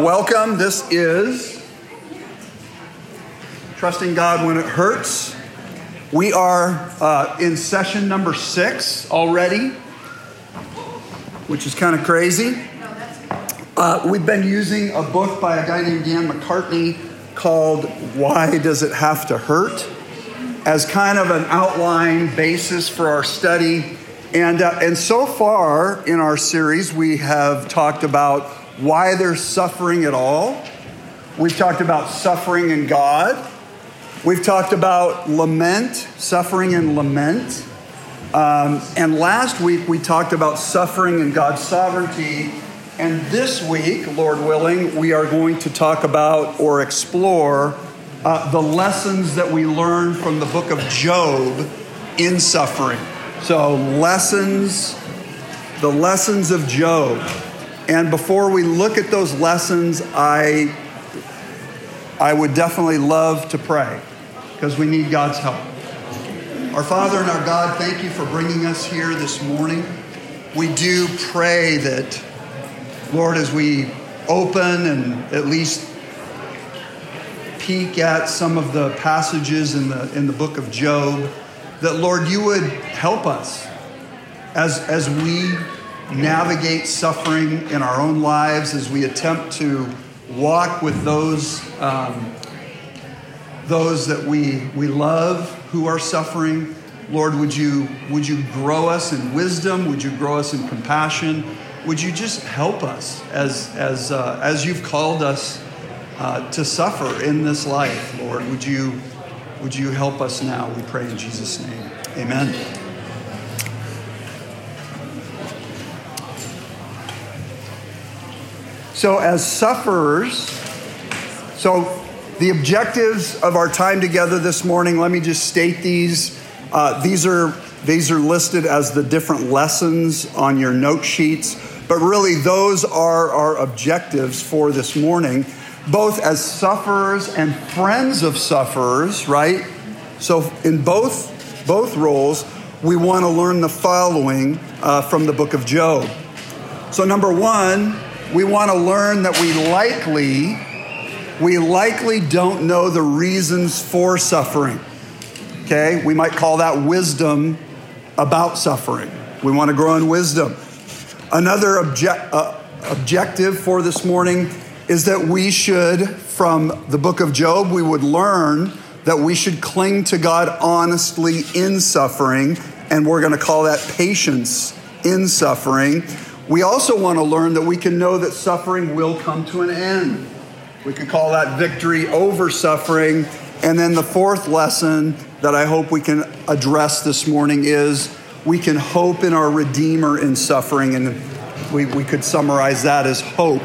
Welcome. This is Trusting God When It Hurts. We are uh, in session number six already, which is kind of crazy. Uh, we've been using a book by a guy named Dan McCartney called Why Does It Have to Hurt as kind of an outline basis for our study. And, uh, and so far in our series, we have talked about why they're suffering at all. We've talked about suffering in God. We've talked about lament, suffering and lament. Um, and last week we talked about suffering and God's sovereignty. And this week, Lord willing, we are going to talk about or explore uh, the lessons that we learn from the book of Job in suffering. So, lessons, the lessons of Job. And before we look at those lessons, I, I would definitely love to pray because we need God's help. Our Father and our God, thank you for bringing us here this morning. We do pray that, Lord, as we open and at least peek at some of the passages in the, in the book of Job, that, Lord, you would help us as, as we navigate suffering in our own lives as we attempt to walk with those, um, those that we, we love who are suffering. Lord, would you, would you grow us in wisdom? Would you grow us in compassion? Would you just help us as, as, uh, as you've called us uh, to suffer in this life, Lord? Would you, would you help us now? We pray in Jesus' name. Amen. So, as sufferers, so the objectives of our time together this morning, let me just state these. Uh, these, are, these are listed as the different lessons on your note sheets, but really, those are our objectives for this morning, both as sufferers and friends of sufferers, right? So, in both, both roles, we want to learn the following uh, from the book of Job. So, number one, we want to learn that we likely we likely don't know the reasons for suffering. Okay? We might call that wisdom about suffering. We want to grow in wisdom. Another object, uh, objective for this morning is that we should, from the book of Job, we would learn that we should cling to God honestly in suffering, and we're going to call that patience in suffering. We also want to learn that we can know that suffering will come to an end. We could call that victory over suffering. And then the fourth lesson that I hope we can address this morning is we can hope in our Redeemer in suffering. And we, we could summarize that as hope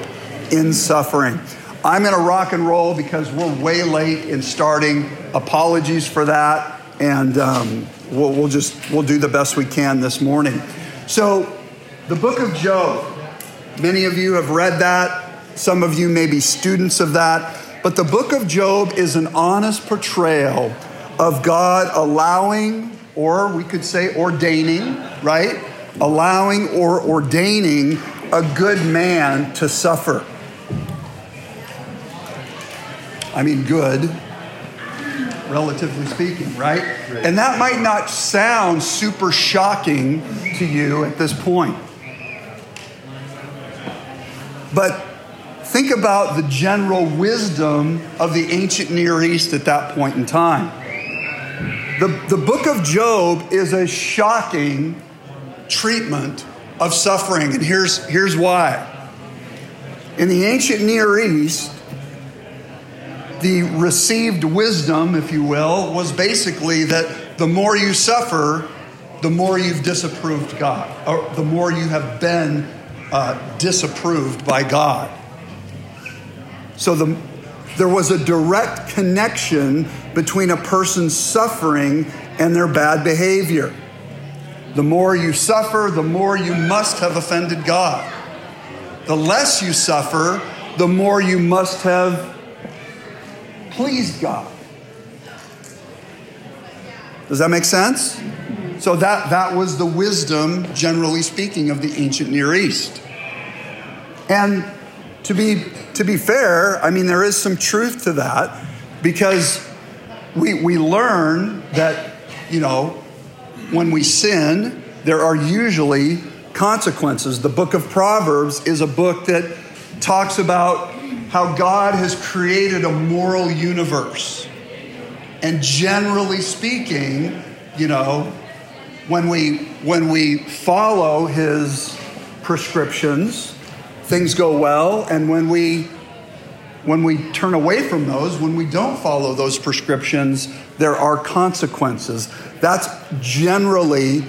in suffering. I'm going to rock and roll because we're way late in starting. Apologies for that. And um, we'll, we'll just we'll do the best we can this morning. So the book of Job, many of you have read that. Some of you may be students of that. But the book of Job is an honest portrayal of God allowing, or we could say ordaining, right? Allowing or ordaining a good man to suffer. I mean, good, relatively speaking, right? And that might not sound super shocking to you at this point. But think about the general wisdom of the ancient Near East at that point in time. The, the book of Job is a shocking treatment of suffering, and here's, here's why. In the ancient Near East, the received wisdom, if you will, was basically that the more you suffer, the more you've disapproved God, or the more you have been uh, disapproved by God. So the, there was a direct connection between a person's suffering and their bad behavior. The more you suffer, the more you must have offended God. The less you suffer, the more you must have pleased God. Does that make sense? So that, that was the wisdom, generally speaking, of the ancient Near East. And to be to be fair, I mean there is some truth to that because we we learn that you know when we sin, there are usually consequences. The book of Proverbs is a book that talks about how God has created a moral universe. And generally speaking, you know, when we when we follow his prescriptions, things go well, and when we when we turn away from those, when we don't follow those prescriptions, there are consequences. That's generally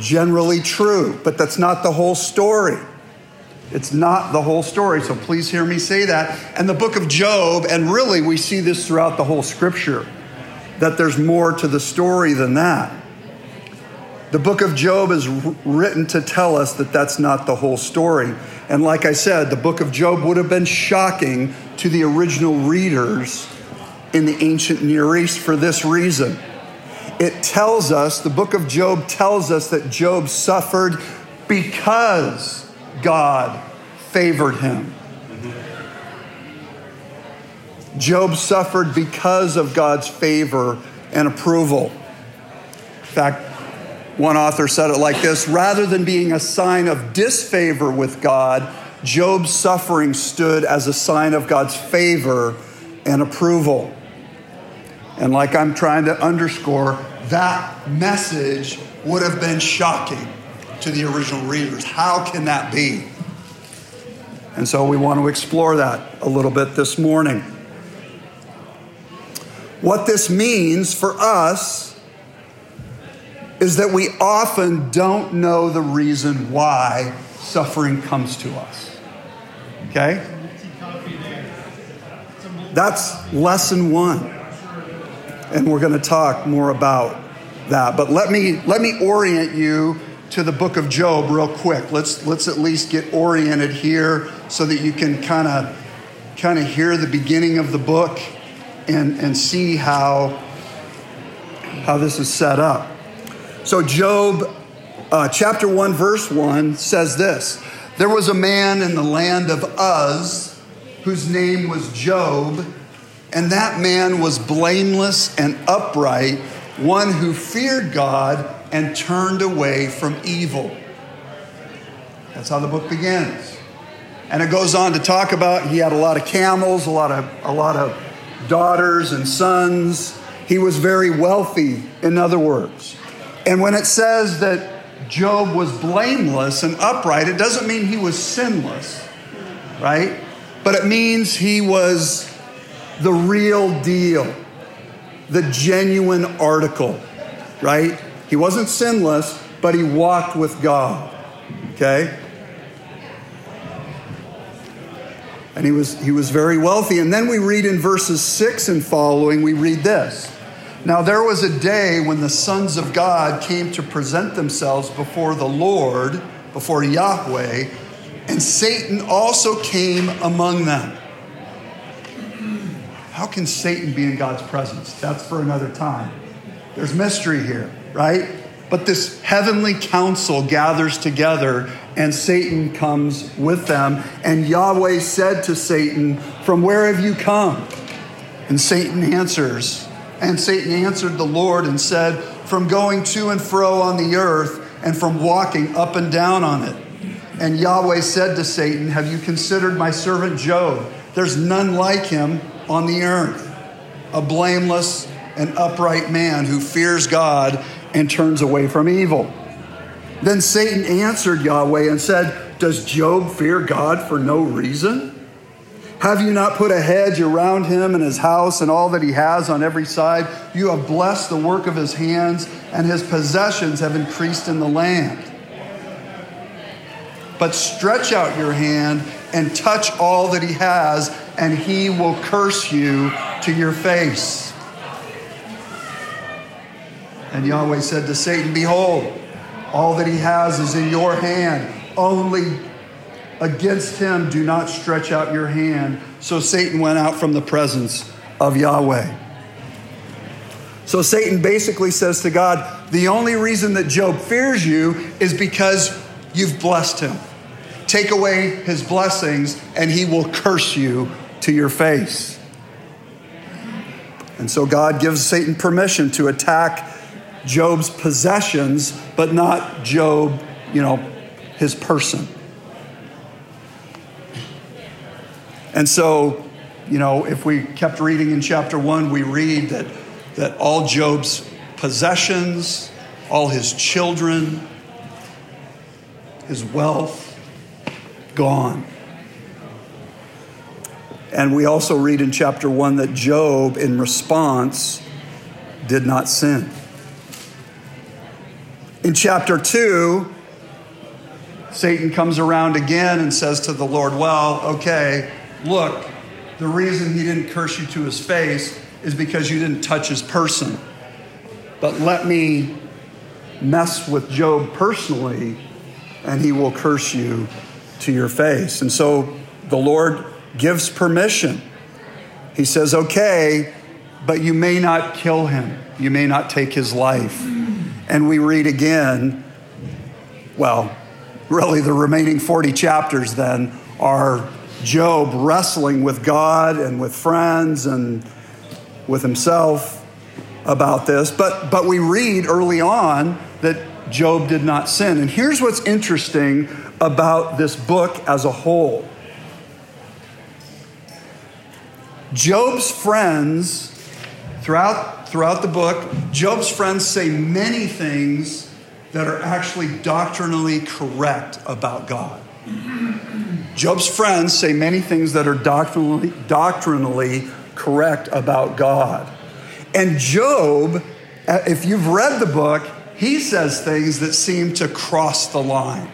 generally true, but that's not the whole story. It's not the whole story, so please hear me say that. And the book of Job, and really we see this throughout the whole scripture, that there's more to the story than that. The book of Job is written to tell us that that's not the whole story. And like I said, the book of Job would have been shocking to the original readers in the ancient Near East for this reason. It tells us, the book of Job tells us that Job suffered because God favored him. Job suffered because of God's favor and approval. In fact, one author said it like this rather than being a sign of disfavor with God, Job's suffering stood as a sign of God's favor and approval. And like I'm trying to underscore, that message would have been shocking to the original readers. How can that be? And so we want to explore that a little bit this morning. What this means for us is that we often don't know the reason why suffering comes to us. Okay? That's lesson one. And we're going to talk more about that. But let me, let me orient you to the book of Job real quick. Let's, let's at least get oriented here so that you can kind of kind of hear the beginning of the book and, and see how, how this is set up. So, Job uh, chapter 1, verse 1 says this There was a man in the land of Uz whose name was Job, and that man was blameless and upright, one who feared God and turned away from evil. That's how the book begins. And it goes on to talk about he had a lot of camels, a lot of, a lot of daughters and sons. He was very wealthy, in other words. And when it says that Job was blameless and upright, it doesn't mean he was sinless, right? But it means he was the real deal, the genuine article, right? He wasn't sinless, but he walked with God. Okay? And he was, he was very wealthy. And then we read in verses 6 and following, we read this. Now there was a day when the sons of God came to present themselves before the Lord, before Yahweh, and Satan also came among them. How can Satan be in God's presence? That's for another time. There's mystery here right? But this heavenly council gathers together, and Satan comes with them. And Yahweh said to Satan, From where have you come? And Satan answers, and Satan answered the Lord and said, From going to and fro on the earth, and from walking up and down on it. And Yahweh said to Satan, Have you considered my servant Job? There's none like him on the earth, a blameless and upright man who fears God and turns away from evil. Then Satan answered Yahweh and said, Does Job fear God for no reason? Have you not put a hedge around him and his house and all that he has on every side? You have blessed the work of his hands, and his possessions have increased in the land. But stretch out your hand and touch all that he has, and he will curse you to your face. And Yahweh said to Satan, Behold, all that he has is in your hand. Only against him do not stretch out your hand. So Satan went out from the presence of Yahweh. So Satan basically says to God, The only reason that Job fears you is because you've blessed him. take away his blessings, and he will curse you to your face. And so God gives Satan permission to attack Job's possessions, but not Job, you know, his person. And so, you know, if we kept reading in chapter one, we read that, that all Job's possessions, all his children, his wealth, gone. And we also read in chapter one that Job, in response, did not sin. In chapter 2, Satan comes around again and says to the Lord, Well, okay, look, the reason he didn't curse you to his face is because you didn't touch his person. But let me mess with Job personally, and he will curse you to your face. And so the Lord gives permission. He says, Okay, but you may not kill him, you may not take his life. And we read again, well, really the remaining 40 chapters then are Job wrestling with God and with friends and with himself about this. But, but we read early on that Job did not sin. And here's what's interesting about this book as a whole Job's friends throughout throughout the book, Job's friends say many things that are actually doctrinally correct about God. Job's friends say many things that are doctrinally, doctrinally correct about God. And Job, uh, if you've read the book, he says things that seem to cross the line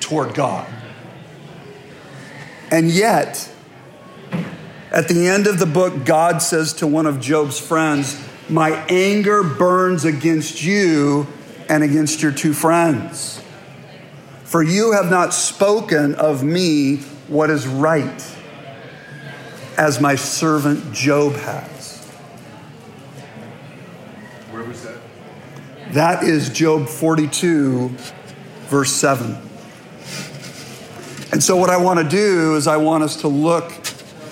toward God. And yet, at the end of the book, God says to one of Job's friends, My anger burns against you and against your two friends. For you have not spoken of me what is right, as my servant Job has. Where was that? That is Job 42, verse 7. And so, what I want to do is, I want us to look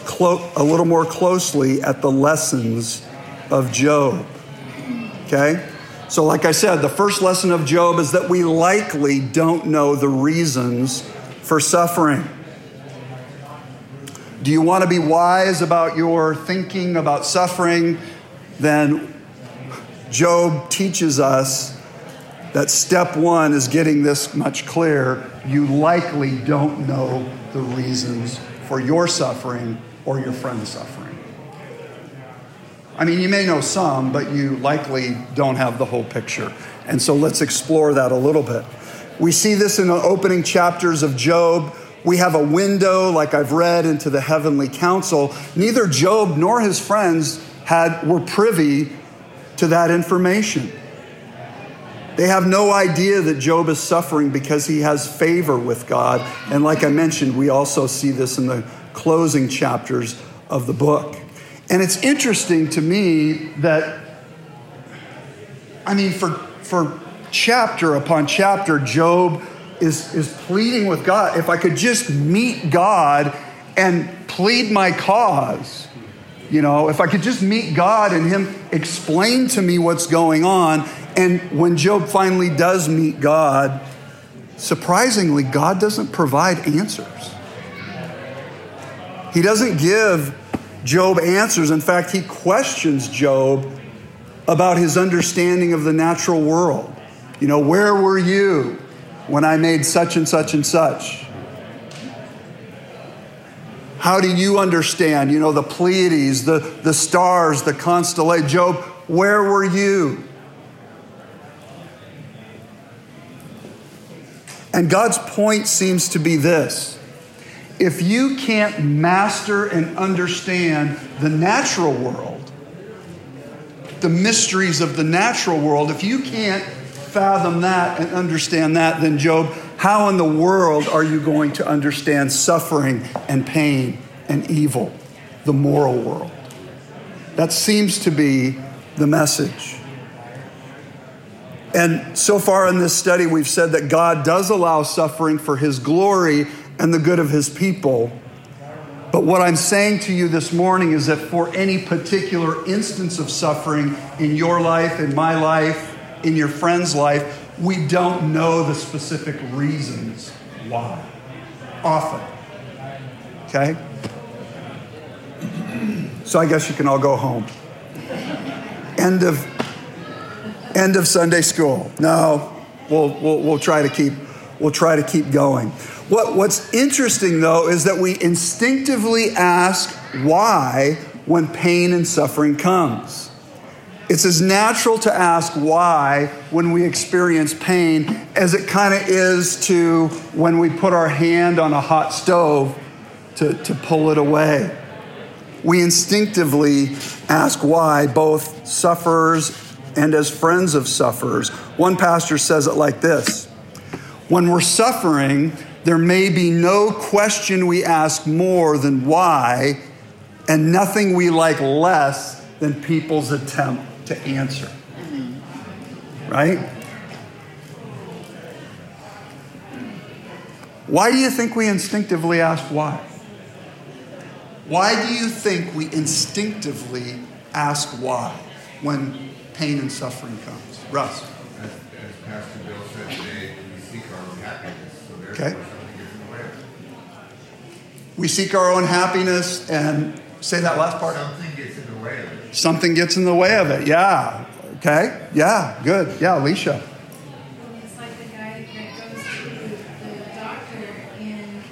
clo- a little more closely at the lessons of Job. Okay? So, like I said, the first lesson of Job is that we likely don't know the reasons for suffering. Do you want to be wise about your thinking about suffering? Then Job teaches us that step one is getting this much clear. You likely don't know the reasons for your suffering or your friend's suffering. I mean, you may know some, but you likely don't have the whole picture. And so let's explore that a little bit. We see this in the opening chapters of Job. We have a window, like I've read, into the heavenly council. Neither Job nor his friends had, were privy to that information. They have no idea that Job is suffering because he has favor with God. And like I mentioned, we also see this in the closing chapters of the book. And it's interesting to me that, I mean, for, for chapter upon chapter, Job is, is pleading with God. If I could just meet God and plead my cause, you know, if I could just meet God and Him explain to me what's going on. And when Job finally does meet God, surprisingly, God doesn't provide answers. He doesn't give Job answers. In fact, he questions Job about his understanding of the natural world. You know, where were you when I made such and such and such? How do you understand, you know, the Pleiades, the, the stars, the constellation? Job, where were you? And God's point seems to be this if you can't master and understand the natural world, the mysteries of the natural world, if you can't fathom that and understand that, then Job, how in the world are you going to understand suffering and pain and evil, the moral world? That seems to be the message. And so far in this study, we've said that God does allow suffering for his glory and the good of his people. But what I'm saying to you this morning is that for any particular instance of suffering in your life, in my life, in your friend's life, we don't know the specific reasons why. Often. Okay? So I guess you can all go home. End of end of Sunday school. No, we'll, we'll, we'll try to keep we'll try to keep going. What, what's interesting though is that we instinctively ask why when pain and suffering comes. It's as natural to ask why when we experience pain as it kind of is to when we put our hand on a hot stove to, to pull it away. We instinctively ask why, both sufferers and as friends of sufferers. One pastor says it like this When we're suffering, there may be no question we ask more than why, and nothing we like less than people's attempt to answer. Right? Why do you think we instinctively ask why? Why do you think we instinctively ask why when pain and suffering comes? Russ. As, as Pastor Bill said today, we seek our own happiness. So okay. We seek our own happiness and say that last part. Something gets in the way of it. Something gets in the way of it. Yeah. Okay. Yeah. Good. Yeah, Alicia. It's like the guy that goes to the doctor and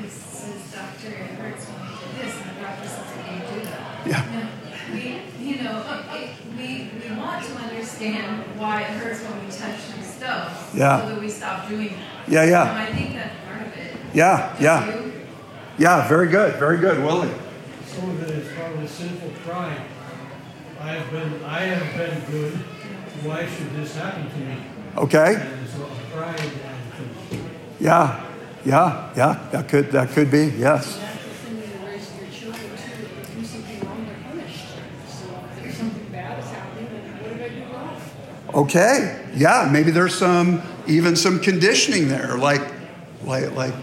he says, Doctor, it hurts when I do this, and the doctor says, I can't do that. Yeah. We, you know, we, we want to understand why it hurts when we touch some stuff. Yeah. So that we stop doing that. Yeah, yeah. And I think that's part of it. Yeah, Do yeah. you? Yeah, very good. Very good, Willie. Some of it is probably sinful pride. I have been, I have been good. Why should this happen to me? Okay. And so pride attitude. Yeah. Yeah. Yeah. That could that could be. Yes. That's the thing you raise your children too. If they do something wrong, they're punished. So if there's something bad is happening, then what did I do wrong? Okay. Yeah, maybe there's some even some conditioning there like like like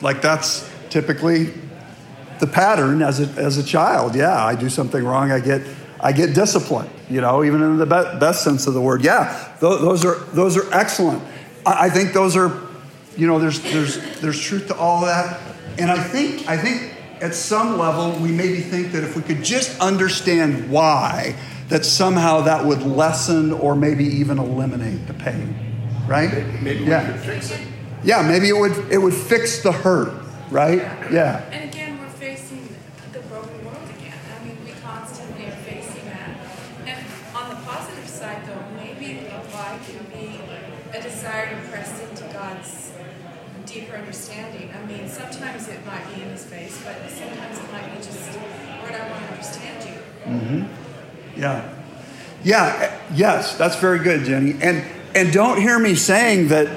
like that's typically the pattern as a as a child. Yeah, I do something wrong, I get I get disciplined, you know, even in the be- best sense of the word. Yeah, th- those are those are excellent. I, I think those are, you know, there's there's there's truth to all that, and I think I think at some level we maybe think that if we could just understand why, that somehow that would lessen or maybe even eliminate the pain, right? Maybe yeah. we could fix it. Yeah, maybe it would it would fix the hurt, right? Yeah. And again, we're facing the broken world again. I mean, we constantly are facing that. And on the positive side, though, maybe a why can be a desire to press into God's deeper understanding. I mean, sometimes it might be in His face, but sometimes it might be just, Lord, I want to understand you. Mm-hmm. Yeah. Yeah, eh, yes, that's very good, Jenny. And and don't hear me saying that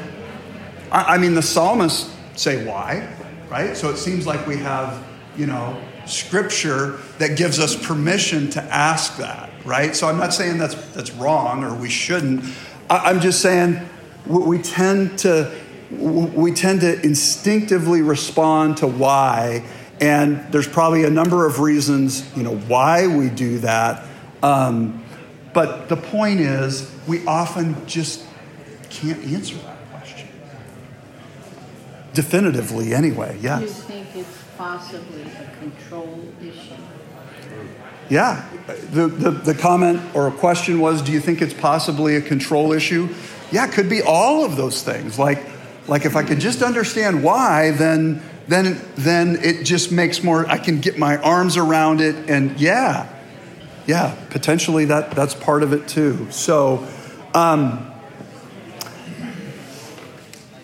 I, I mean the psalmists say why, right? So it seems like we have, you know, scripture that gives us permission to ask that, right? So I'm not saying that's that's wrong or we shouldn't. I, I'm just saying we, we tend to we tend to instinctively respond to why and there's probably a number of reasons you know why we do that um, but the point is we often just can't answer that question. Definitively anyway yes. Do you think it's possibly a control issue? yeah. The, the, the comment or question was do you think it's possibly a control issue? Yeah it could be all of those things. Like like if i could just understand why then then then it just makes more i can get my arms around it and yeah yeah potentially that that's part of it too so um,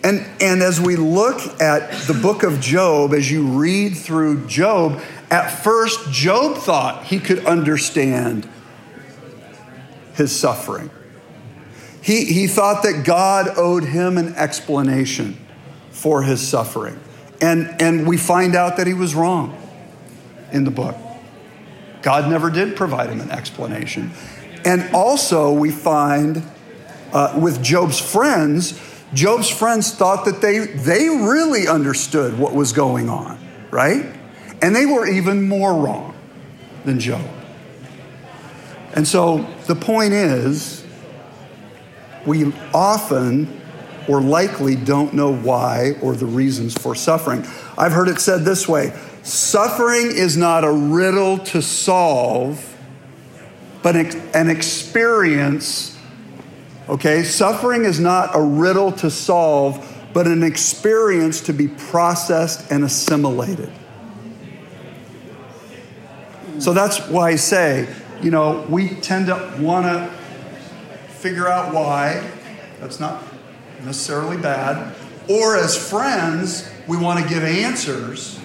and and as we look at the book of job as you read through job at first job thought he could understand his suffering he, he thought that God owed him an explanation for his suffering. And, and we find out that he was wrong in the book. God never did provide him an explanation. And also, we find uh, with Job's friends, Job's friends thought that they, they really understood what was going on, right? And they were even more wrong than Job. And so the point is, we often or likely don't know why or the reasons for suffering. I've heard it said this way suffering is not a riddle to solve, but an experience. Okay, suffering is not a riddle to solve, but an experience to be processed and assimilated. So that's why I say, you know, we tend to want to figure out why. That's not necessarily bad. Or as friends, we want to give answers.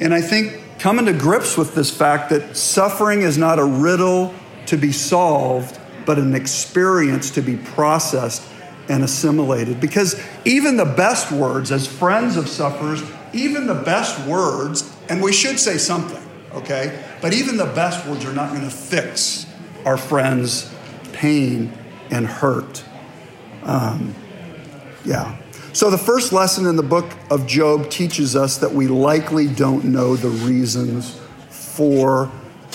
And I think coming to grips with this fact that suffering is not a riddle to be solved, but an experience to be processed and assimilated. Because even the best words, as friends of sufferers, even the best words, and we should say something, okay? But even the best words are not going to fix our friends' pain and hurt. Um, yeah. So the first lesson in the book of Job teaches us that we likely don't know the reasons for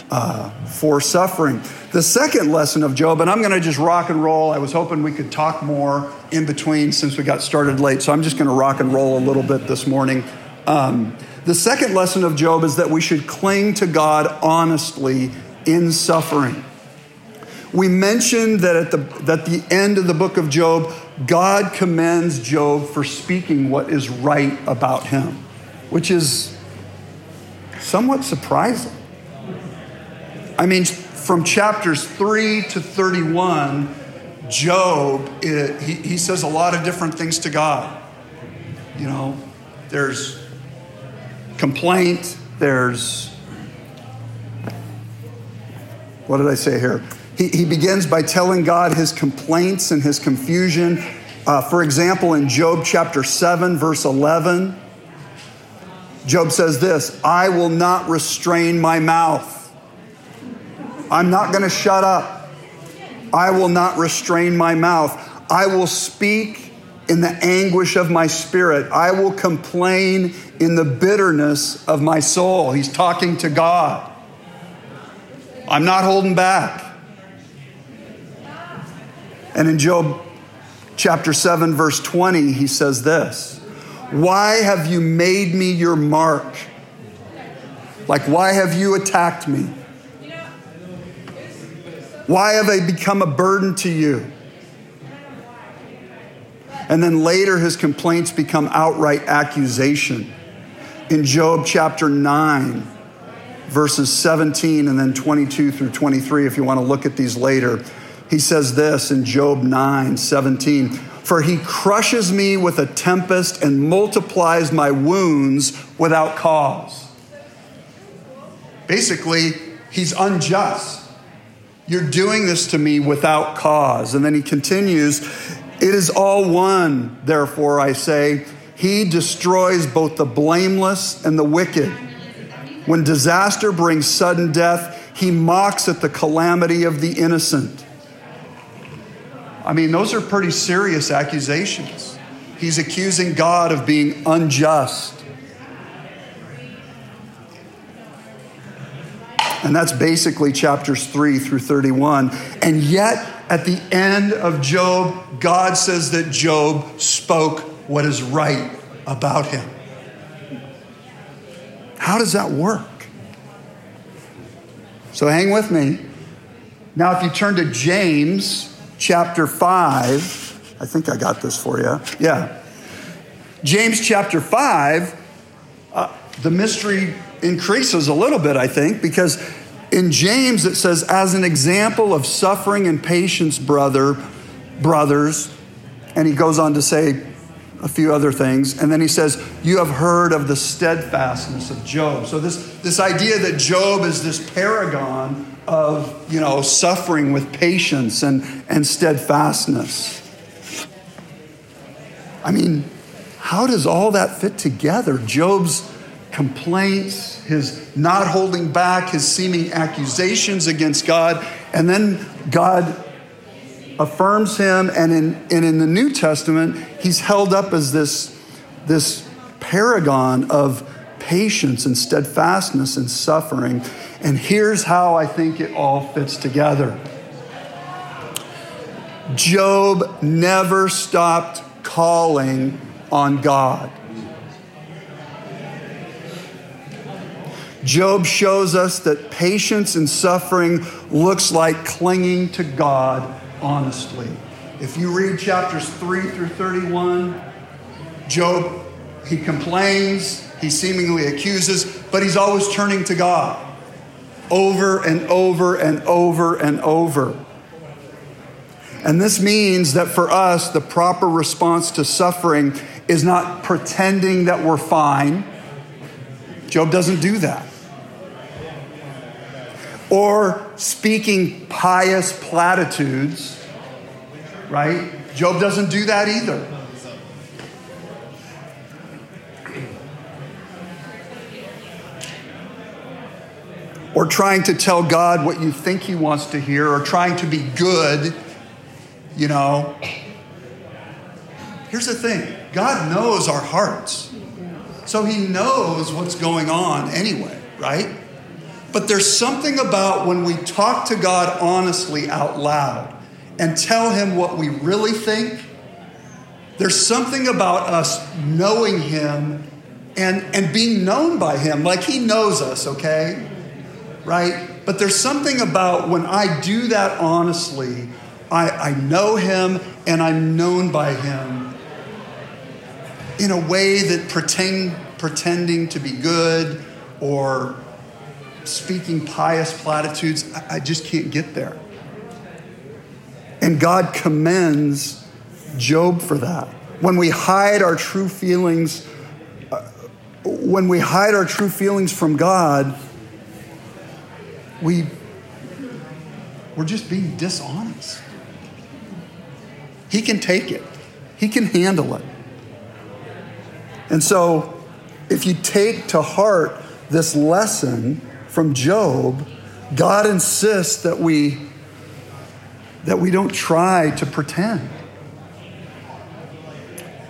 uh, for suffering. The second lesson of Job, and I'm going to just rock and roll. I was hoping we could talk more in between since we got started late, so I'm just going to rock and roll a little bit this morning. Um, the second lesson of Job is that we should cling to God honestly in suffering. We mentioned that at the, that the end of the book of Job, God commends Job for speaking what is right about him, which is somewhat surprising. I mean, from chapters 3 to 31, Job, it, he, he says a lot of different things to God. You know, there's complaint, there's, what did I say here? He, he begins by telling God his complaints and his confusion. Uh, for example, in Job chapter 7, verse 11, Job says this I will not restrain my mouth. I'm not going to shut up. I will not restrain my mouth. I will speak in the anguish of my spirit. I will complain in the bitterness of my soul. He's talking to God. I'm not holding back. And in Job chapter 7, verse 20, he says this Why have you made me your mark? Like, why have you attacked me? Why have I become a burden to you? And then later, his complaints become outright accusation. In Job chapter 9, verses 17 and then 22 through 23, if you want to look at these later, he says this in Job 9 17 For he crushes me with a tempest and multiplies my wounds without cause. Basically, he's unjust. You're doing this to me without cause. And then he continues, It is all one, therefore, I say, he destroys both the blameless and the wicked. When disaster brings sudden death, he mocks at the calamity of the innocent. I mean, those are pretty serious accusations. He's accusing God of being unjust. And that's basically chapters 3 through 31. And yet, at the end of Job, God says that Job spoke what is right about him. How does that work? So hang with me. Now, if you turn to James chapter 5. I think I got this for you. Yeah. James chapter 5, uh, the mystery increases a little bit, I think, because in James it says, as an example of suffering and patience, brother, brothers, and he goes on to say a few other things. And then he says, You have heard of the steadfastness of Job. So, this, this idea that Job is this paragon of you know suffering with patience and, and steadfastness. I mean, how does all that fit together? Job's complaints, his not holding back, his seeming accusations against God, and then God affirms him, and in, and in the New Testament, he's held up as this, this paragon of patience and steadfastness and suffering. And here's how I think it all fits together Job never stopped calling on God. Job shows us that patience and suffering looks like clinging to God honestly. If you read chapters 3 through 31, Job, he complains, he seemingly accuses, but he's always turning to God over and over and over and over. And this means that for us, the proper response to suffering is not pretending that we're fine. Job doesn't do that or speaking pious platitudes, right? Job doesn't do that either. Or trying to tell God what you think He wants to hear, or trying to be good, you know. Here's the thing God knows our hearts. So He knows what's going on anyway, right? But there's something about when we talk to God honestly out loud and tell Him what we really think. There's something about us knowing Him and, and being known by Him, like He knows us, okay? Right? But there's something about when I do that honestly, I, I know Him and I'm known by Him in a way that pretend, pretending to be good or speaking pious platitudes. I, I just can't get there. And God commends Job for that. When we hide our true feelings, uh, when we hide our true feelings from God, we, we're just being dishonest. He can take it, He can handle it. And so, if you take to heart this lesson, from Job, God insists that we that we don't try to pretend.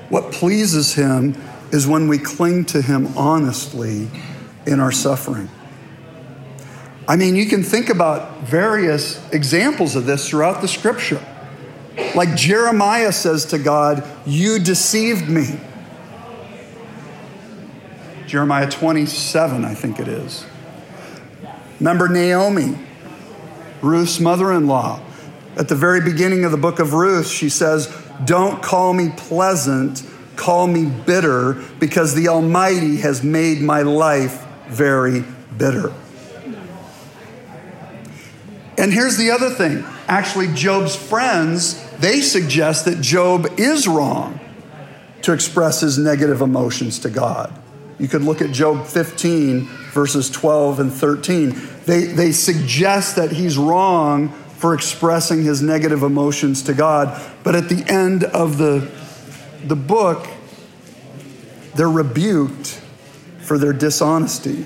What pleases him is when we cling to him honestly in our suffering. I mean, you can think about various examples of this throughout the scripture. Like Jeremiah says to God, You deceived me. Jeremiah 27, I think it is. Remember Naomi, Ruth's mother in law. At the very beginning of the book of Ruth, she says, Don't call me pleasant, call me bitter, because the Almighty has made my life very bitter. And here's the other thing actually, Job's friends, they suggest that Job is wrong to express his negative emotions to God. You could look at Job 15, verses 12 and 13. They, they suggest that he's wrong for expressing his negative emotions to God, but at the end of the, the book, they're rebuked for their dishonesty.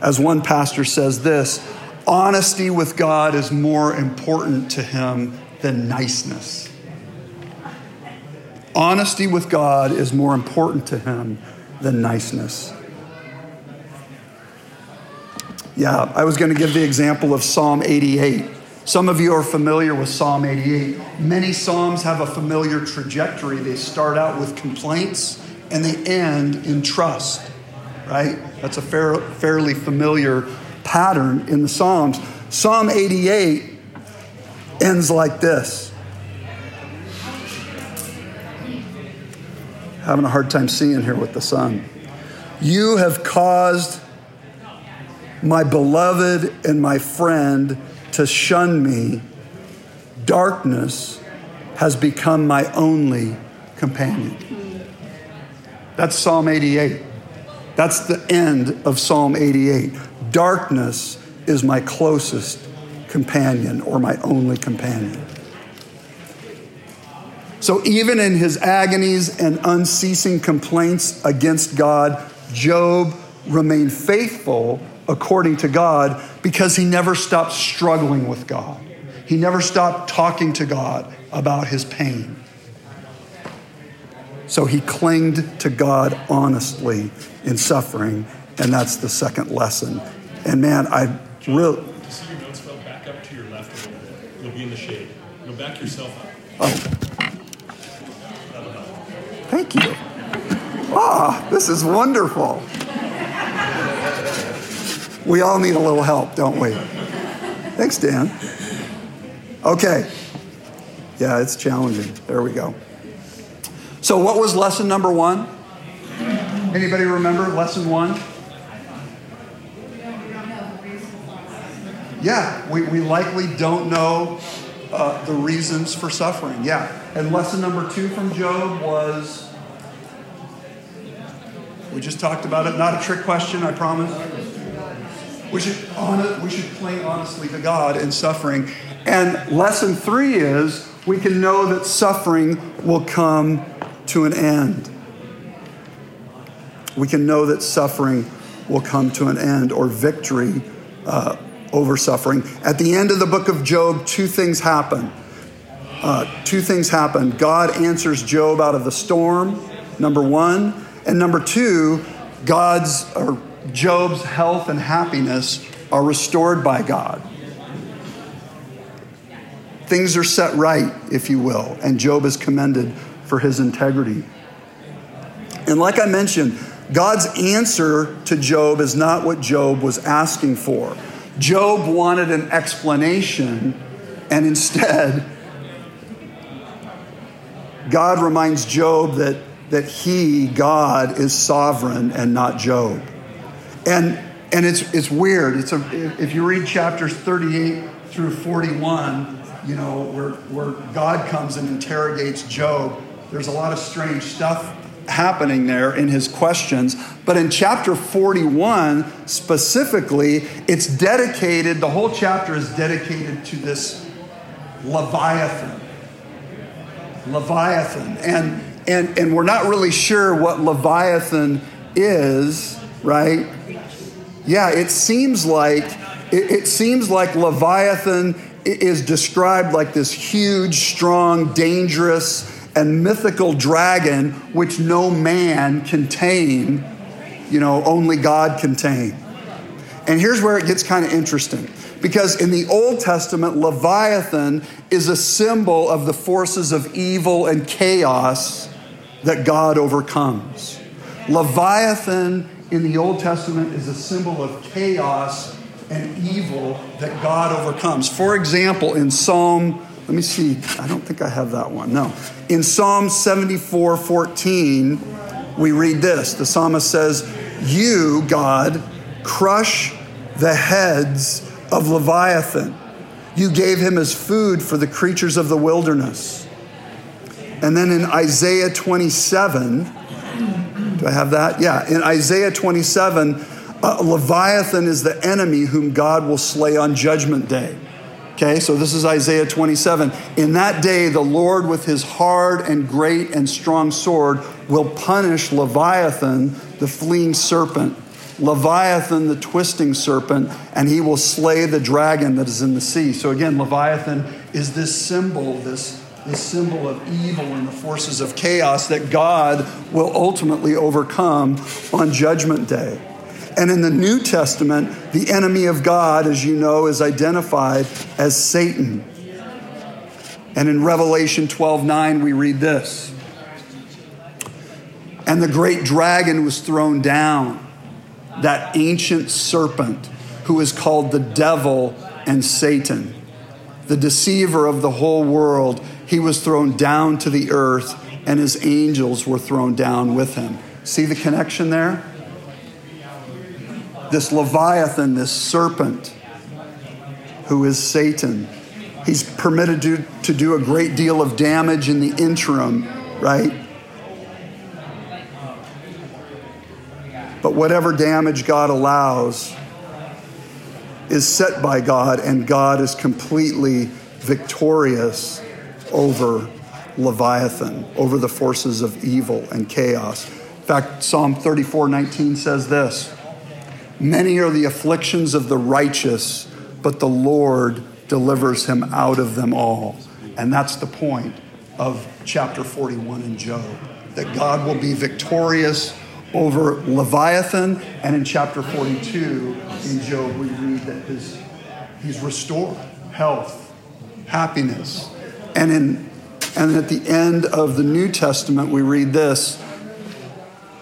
As one pastor says this honesty with God is more important to him than niceness. Honesty with God is more important to him than niceness. Yeah, I was going to give the example of Psalm 88. Some of you are familiar with Psalm 88. Many Psalms have a familiar trajectory. They start out with complaints and they end in trust, right? That's a fair, fairly familiar pattern in the Psalms. Psalm 88 ends like this. Having a hard time seeing here with the sun. You have caused my beloved and my friend to shun me, darkness has become my only companion. That's Psalm 88. That's the end of Psalm 88. Darkness is my closest companion or my only companion. So, even in his agonies and unceasing complaints against God, Job remained faithful according to God because he never stopped struggling with God. He never stopped talking to God about his pain. So he clinged to God honestly in suffering, and that's the second lesson. And man, I really. See your notes fell back up to your left a little bit. You'll be in the shade. You'll back yourself up. Oh, thank you. Ah, this is wonderful. We all need a little help, don't we? Thanks, Dan. Okay. Yeah, it's challenging. There we go. So, what was lesson number one? Anybody remember lesson one? Yeah, we, we likely don't know uh, the reasons for suffering. Yeah. And lesson number two from Job was we just talked about it. Not a trick question, I promise. We should, honor, we should cling honestly to God in suffering. And lesson three is we can know that suffering will come to an end. We can know that suffering will come to an end or victory uh, over suffering. At the end of the book of Job, two things happen. Uh, two things happen. God answers Job out of the storm, number one. And number two, God's or Job's health and happiness are restored by God. Things are set right, if you will, and Job is commended for his integrity. And like I mentioned, God's answer to Job is not what Job was asking for. Job wanted an explanation, and instead, God reminds Job that, that he, God, is sovereign and not Job. And, and it's, it's weird. It's a, if you read chapters 38 through 41, you know, where, where God comes and interrogates Job, there's a lot of strange stuff happening there in his questions. But in chapter 41, specifically, it's dedicated, the whole chapter is dedicated to this Leviathan. Leviathan. And, and, and we're not really sure what Leviathan is, right? Yeah, it seems like it, it seems like Leviathan is described like this huge, strong, dangerous, and mythical dragon which no man can tame, you know, only God can tame. And here's where it gets kind of interesting. Because in the Old Testament, Leviathan is a symbol of the forces of evil and chaos that God overcomes. Leviathan in the Old Testament is a symbol of chaos and evil that God overcomes. For example, in Psalm, let me see, I don't think I have that one. No. In Psalm 74 14, we read this. The psalmist says, You, God, crush the heads of Leviathan. You gave him as food for the creatures of the wilderness. And then in Isaiah 27, do I have that? Yeah, in Isaiah 27, uh, Leviathan is the enemy whom God will slay on judgment day. Okay, so this is Isaiah 27. In that day, the Lord with his hard and great and strong sword will punish Leviathan, the fleeing serpent, Leviathan, the twisting serpent, and he will slay the dragon that is in the sea. So again, Leviathan is this symbol, this, this symbol of evil and the forces of chaos that God will ultimately overcome on Judgment Day. And in the New Testament, the enemy of God, as you know, is identified as Satan. And in Revelation 12 9, we read this And the great dragon was thrown down, that ancient serpent who is called the devil and Satan, the deceiver of the whole world. He was thrown down to the earth, and his angels were thrown down with him. See the connection there? This Leviathan, this serpent, who is Satan. He's permitted to, to do a great deal of damage in the interim, right? But whatever damage God allows is set by God, and God is completely victorious over Leviathan, over the forces of evil and chaos. In fact, Psalm 34 19 says this. Many are the afflictions of the righteous, but the Lord delivers him out of them all. And that's the point of chapter 41 in Job that God will be victorious over Leviathan. And in chapter 42 in Job, we read that his, he's restored health, happiness. And, in, and at the end of the New Testament, we read this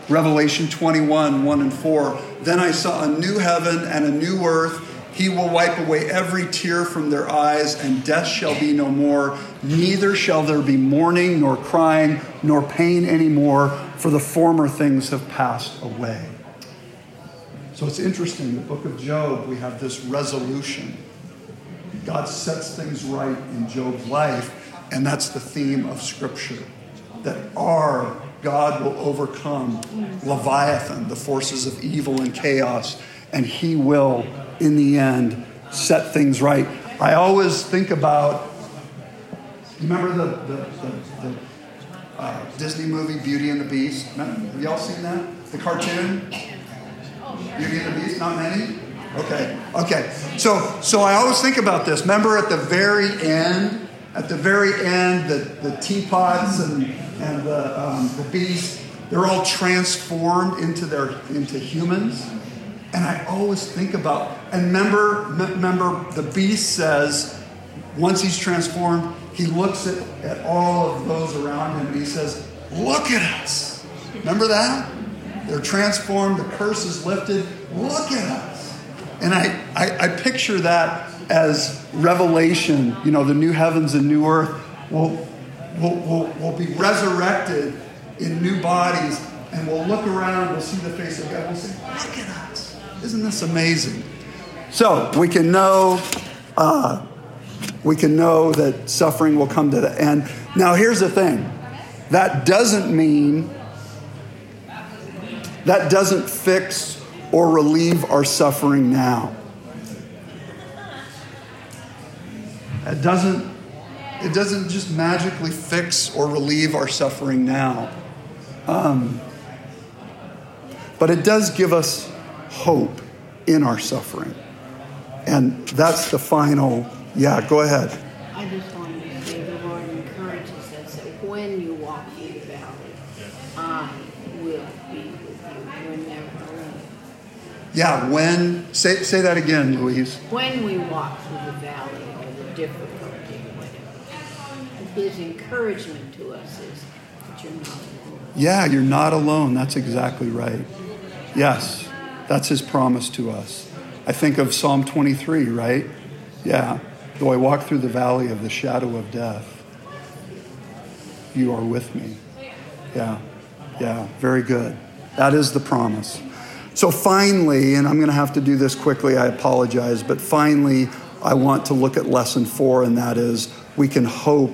Revelation 21 1 and 4. Then I saw a new heaven and a new earth. He will wipe away every tear from their eyes, and death shall be no more. Neither shall there be mourning, nor crying, nor pain anymore, for the former things have passed away. So it's interesting, the book of Job, we have this resolution. God sets things right in Job's life, and that's the theme of Scripture. That our God will overcome Leviathan, the forces of evil and chaos, and He will, in the end, set things right. I always think about, remember the, the, the, the uh, Disney movie Beauty and the Beast? Have y'all seen that? The cartoon? Beauty and the Beast? Not many? Okay, okay. So, so I always think about this. Remember at the very end, at the very end, the, the teapots and, and the, um, the beast, they're all transformed into, their, into humans. And I always think about, and remember, remember the beast says, once he's transformed, he looks at, at all of those around him and he says, Look at us. Remember that? They're transformed, the curse is lifted. Look at us. And I, I, I picture that as revelation, you know, the new heavens and new earth will, will, will, will be resurrected in new bodies, and we'll look around, we'll see the face of God, we'll say, Look at us. Isn't this amazing? So we can know. Uh, we can know that suffering will come to the end. Now, here's the thing that doesn't mean, that doesn't fix or relieve our suffering now. It doesn't, it doesn't just magically fix or relieve our suffering now. Um, but it does give us hope in our suffering. And that's the final, yeah, go ahead. I just wanted to say the Lord encourages us that when you walk through the valley, I will be with you. You're never alone. Yeah, when, say, say that again, Louise. When we walk through the valley or the difficulty, whatever, His encouragement to us is that you're not alone. Yeah, you're not alone. That's exactly right. Yes, that's his promise to us. I think of Psalm 23, right? Yeah. Though I walk through the valley of the shadow of death, you are with me. Yeah. Yeah. Very good. That is the promise. So finally, and I'm going to have to do this quickly, I apologize, but finally, I want to look at lesson four, and that is we can hope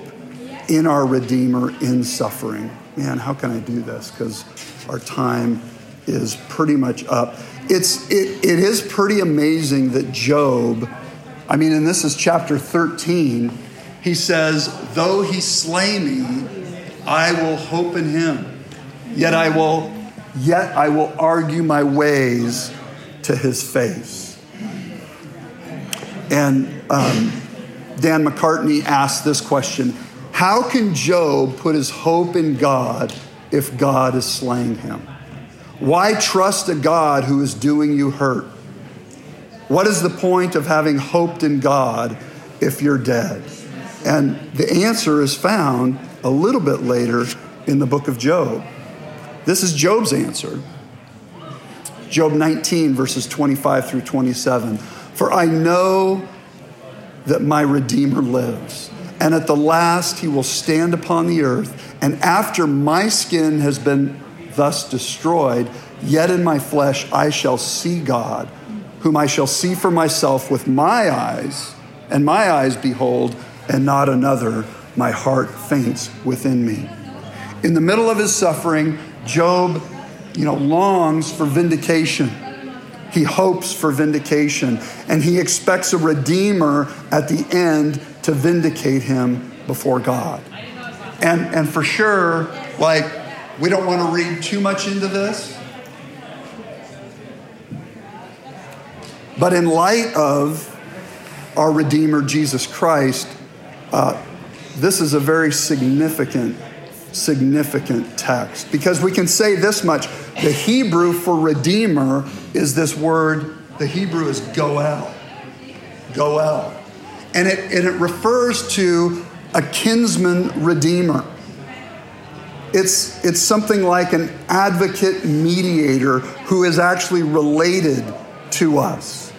in our Redeemer in suffering. Man, how can I do this? Because our time is pretty much up. It's, it, it is pretty amazing that Job, I mean, and this is chapter 13, he says, Though he slay me, I will hope in him. Yet I will, yet I will argue my ways to his face. And um, Dan McCartney asked this question How can Job put his hope in God if God is slaying him? Why trust a God who is doing you hurt? What is the point of having hoped in God if you're dead? And the answer is found a little bit later in the book of Job. This is Job's answer. Job 19, verses 25 through 27. For I know that my Redeemer lives, and at the last he will stand upon the earth, and after my skin has been thus destroyed, yet in my flesh I shall see God, whom I shall see for myself with my eyes, and my eyes behold, and not another. My heart faints within me. In the middle of his suffering, Job, you know, longs for vindication. He hopes for vindication, and he expects a redeemer at the end to vindicate him before God. And, and for sure, like, we don't want to read too much into this. But in light of our Redeemer Jesus Christ, uh, this is a very significant, significant text because we can say this much the Hebrew for Redeemer is this word, the Hebrew is Goel. Goel. And it, and it refers to a kinsman redeemer. It's, it's something like an advocate mediator who is actually related to us.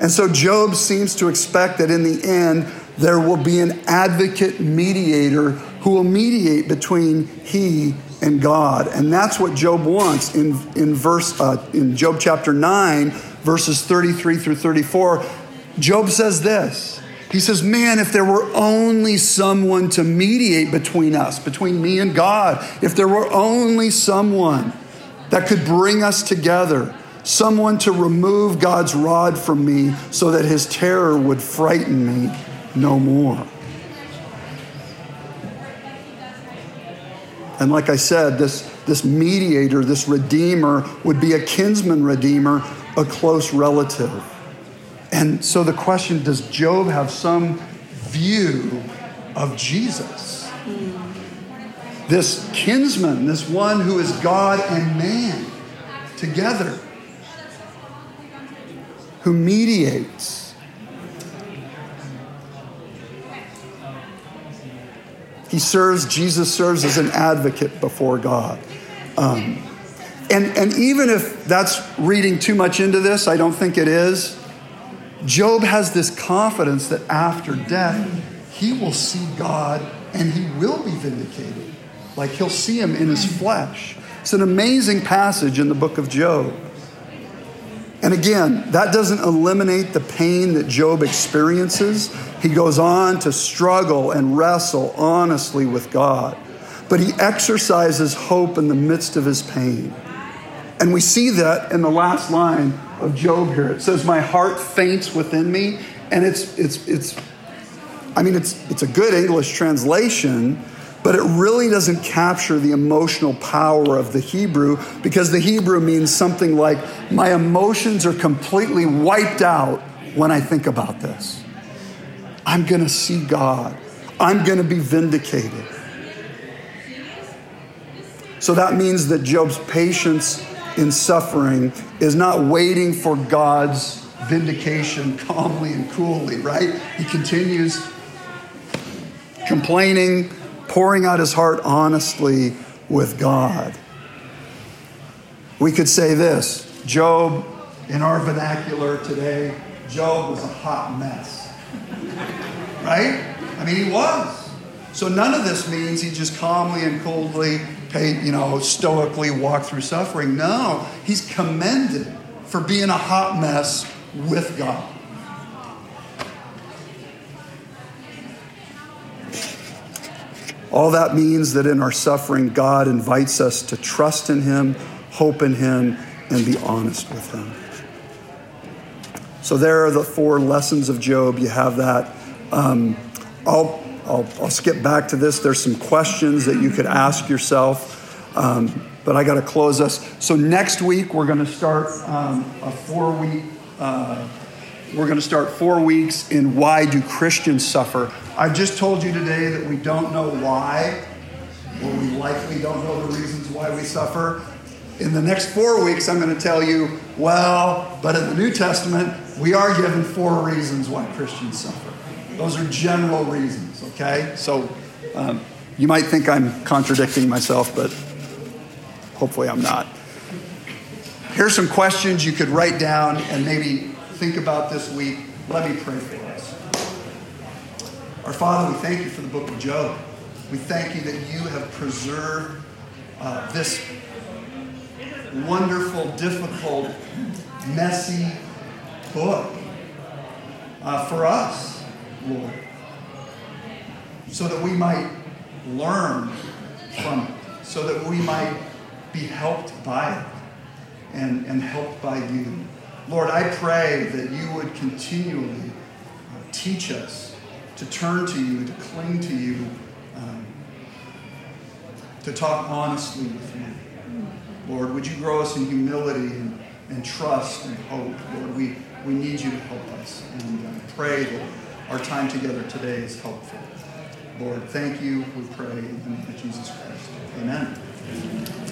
And so Job seems to expect that in the end, there will be an advocate mediator who will mediate between he and God. And that's what Job wants in, in verse uh, in Job chapter 9, verses 33 through 34. Job says this. He says, Man, if there were only someone to mediate between us, between me and God, if there were only someone that could bring us together, someone to remove God's rod from me so that his terror would frighten me no more. And like I said, this, this mediator, this redeemer, would be a kinsman redeemer, a close relative. And so the question does Job have some view of Jesus? This kinsman, this one who is God and man together, who mediates. He serves, Jesus serves as an advocate before God. Um, and, and even if that's reading too much into this, I don't think it is. Job has this confidence that after death, he will see God and he will be vindicated. Like he'll see him in his flesh. It's an amazing passage in the book of Job. And again, that doesn't eliminate the pain that Job experiences. He goes on to struggle and wrestle honestly with God, but he exercises hope in the midst of his pain. And we see that in the last line of Job here. It says, My heart faints within me. And it's, it's, it's, I mean, it's, it's a good English translation, but it really doesn't capture the emotional power of the Hebrew because the Hebrew means something like, My emotions are completely wiped out when I think about this. I'm going to see God, I'm going to be vindicated. So that means that Job's patience in suffering is not waiting for God's vindication calmly and coolly, right? He continues complaining, pouring out his heart honestly with God. We could say this Job, in our vernacular today, Job was a hot mess. Right? I mean, he was. So none of this means he just calmly and coldly, you know, stoically walk through suffering. No, he's commended for being a hot mess with God. All that means that in our suffering, God invites us to trust in Him, hope in Him, and be honest with Him. So there are the four lessons of Job. You have that. Um, I'll, I'll, I'll, skip back to this. There's some questions that you could ask yourself, um, but I got to close us. So next week we're going to start um, a four week. Uh, we're going to start four weeks in why do Christians suffer. I've just told you today that we don't know why, or we likely don't know the reasons why we suffer. In the next four weeks, I'm going to tell you, well, but in the New Testament, we are given four reasons why Christians suffer. Those are general reasons, okay? So um, you might think I'm contradicting myself, but hopefully I'm not. Here's some questions you could write down and maybe think about this week. Let me pray for us. Our Father, we thank you for the book of Job. We thank you that you have preserved uh, this wonderful, difficult, messy book uh, for us, Lord, so that we might learn from it, so that we might be helped by it and, and helped by you. Lord, I pray that you would continually uh, teach us to turn to you, to cling to you, um, to talk honestly with you. Lord, would you grow us in humility and and trust and hope. Lord, we, we need you to help us. And uh, pray that our time together today is helpful. Lord, thank you, we pray in the name of Jesus Christ. Amen.